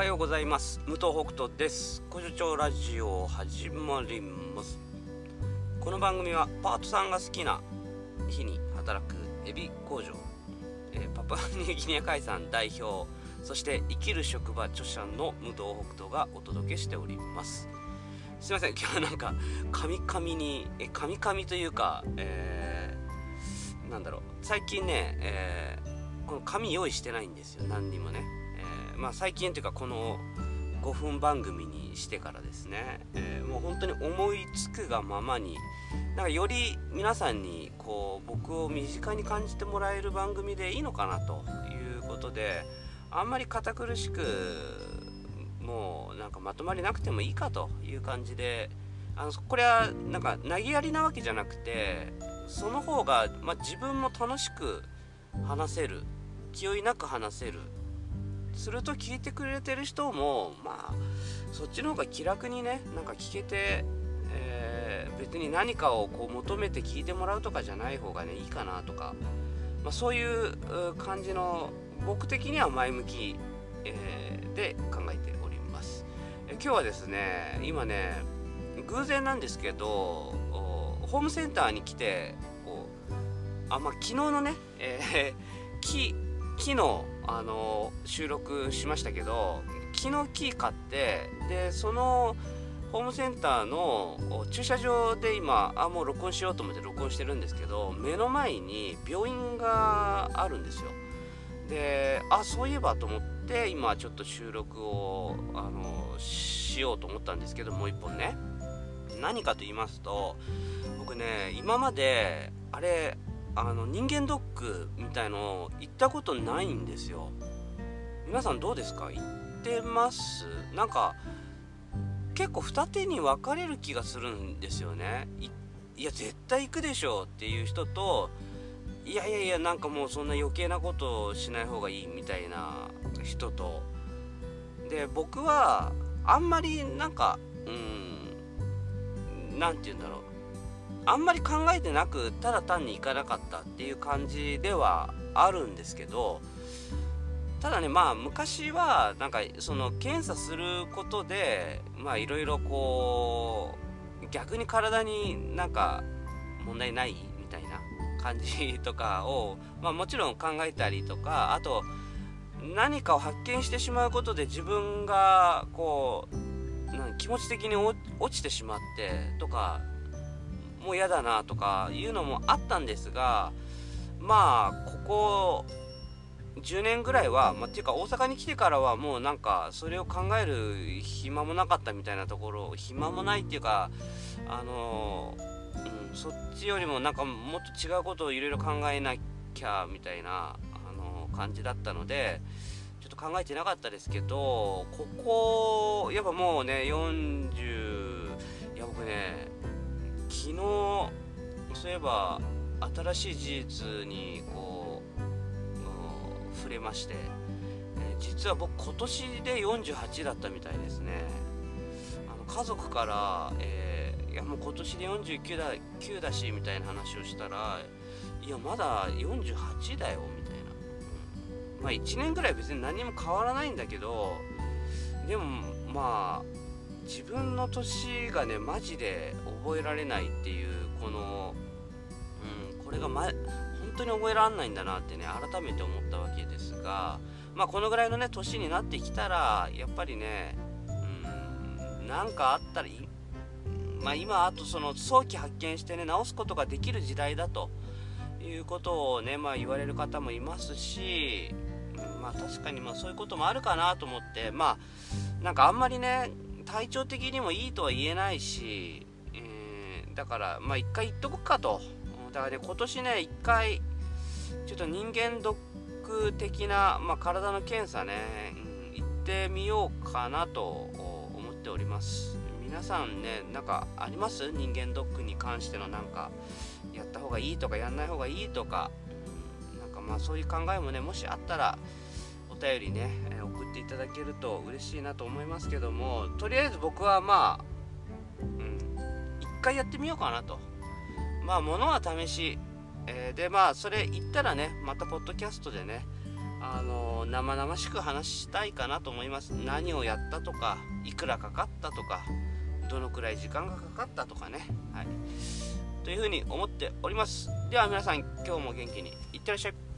はようございます。武藤北斗です。小所長ラジオ始まります。この番組はパートさんが好きな日に働くエビ工場、えー、パパニューギニア海産代表。そして生きる職場著者の武藤北斗がお届けしております。すいません。今日はなんかカミカミにえカミカミというか、えー、なんだろう。最近ね、えー、この紙用意してないんですよ。何にもね。まあ、最近というかこの5分番組にしてからですね、えー、もう本当に思いつくがままになんかより皆さんにこう僕を身近に感じてもらえる番組でいいのかなということであんまり堅苦しくもうなんかまとまりなくてもいいかという感じであのこれはなんか投げやりなわけじゃなくてその方が、まあ、自分も楽しく話せる気負いなく話せるすると聞いてくれてる人もまあそっちの方が気楽にねなんか聞けて、えー、別に何かをこう求めて聞いてもらうとかじゃない方がねいいかなとか、まあ、そういう感じの僕的には前向き、えー、で考えております、え今日はですね今ね偶然なんですけどホームセンターに来てこうあまあ昨日のね、えー、木木のあの収録しましたけど木の木買ってでそのホームセンターの駐車場で今あもう録音しようと思って録音してるんですけど目の前に病院があるんですよ。であそういえばと思って今ちょっと収録をあのしようと思ったんですけどもう一本ね。何かと言いますと僕ね今まであれあの人間ドックみたいの行ったことないんですよ。皆さんどうですか？行ってます？なんか結構二手に分かれる気がするんですよね。いや絶対行くでしょうっていう人といやいやいやなんかもうそんな余計なことをしない方がいいみたいな人と。で僕はあんまりなんかうん何て言うんだろう。あんまり考えてなくただ単に行かなかったっていう感じではあるんですけどただねまあ昔はなんかその検査することでまあいろいろこう逆に体になんか問題ないみたいな感じとかを、まあ、もちろん考えたりとかあと何かを発見してしまうことで自分がこう気持ち的に落ちてしまってとかもう嫌だなとかいうのもあったんですがまあここ10年ぐらいは、まあ、っていうか大阪に来てからはもうなんかそれを考える暇もなかったみたいなところ暇もないっていうかあの、うん、そっちよりもなんかもっと違うことをいろいろ考えなきゃみたいな、あの感じだったのでちょっと考えてなかったですけどここやっぱもうね40いや僕ね昨日そういえば新しい事実にこう触れまして、え、実は僕今年で48だったみたいですね。あの家族から、えー、いやもう今年で49だ9だしみたいな話をしたらいやまだ48だよみたいな、うん、まあ1年ぐらい別に何も変わらないんだけどでもまあ自分の年がねマジで覚えられないっていうこの、うん、これが、ま、本当に覚えられないんだなってね改めて思ったわけですがまあこのぐらいのね年になってきたらやっぱりねうんなんかあったらまあ今あとその早期発見してね治すことができる時代だということをねまあ言われる方もいますしまあ確かにまあそういうこともあるかなと思ってまあなんかあんまりね体調的にもいいとは言えないし、えー、だからまあ一回言っとくかと。だからね今年ね一回ちょっと人間ドック的な、まあ、体の検査ね、うん、行ってみようかなと思っております。皆さんねなんかあります？人間ドックに関してのなんかやった方がいいとかやんない方がいいとか、うん、なんかまあそういう考えもねもしあったらお便りね、えっていただけると嬉しいなと思いますけどもとりあえず僕はまあうん一回やってみようかなと。まあ物は試し、えー、でまあそれ言ったらねまたポッドキャストでねあの生々しく話したいかなと思います。何をやったとかいくらかかったとかどのくらい時間がかかったとかね。はい。というふうに思っております。では皆さん今日も元気にいってらっしゃい。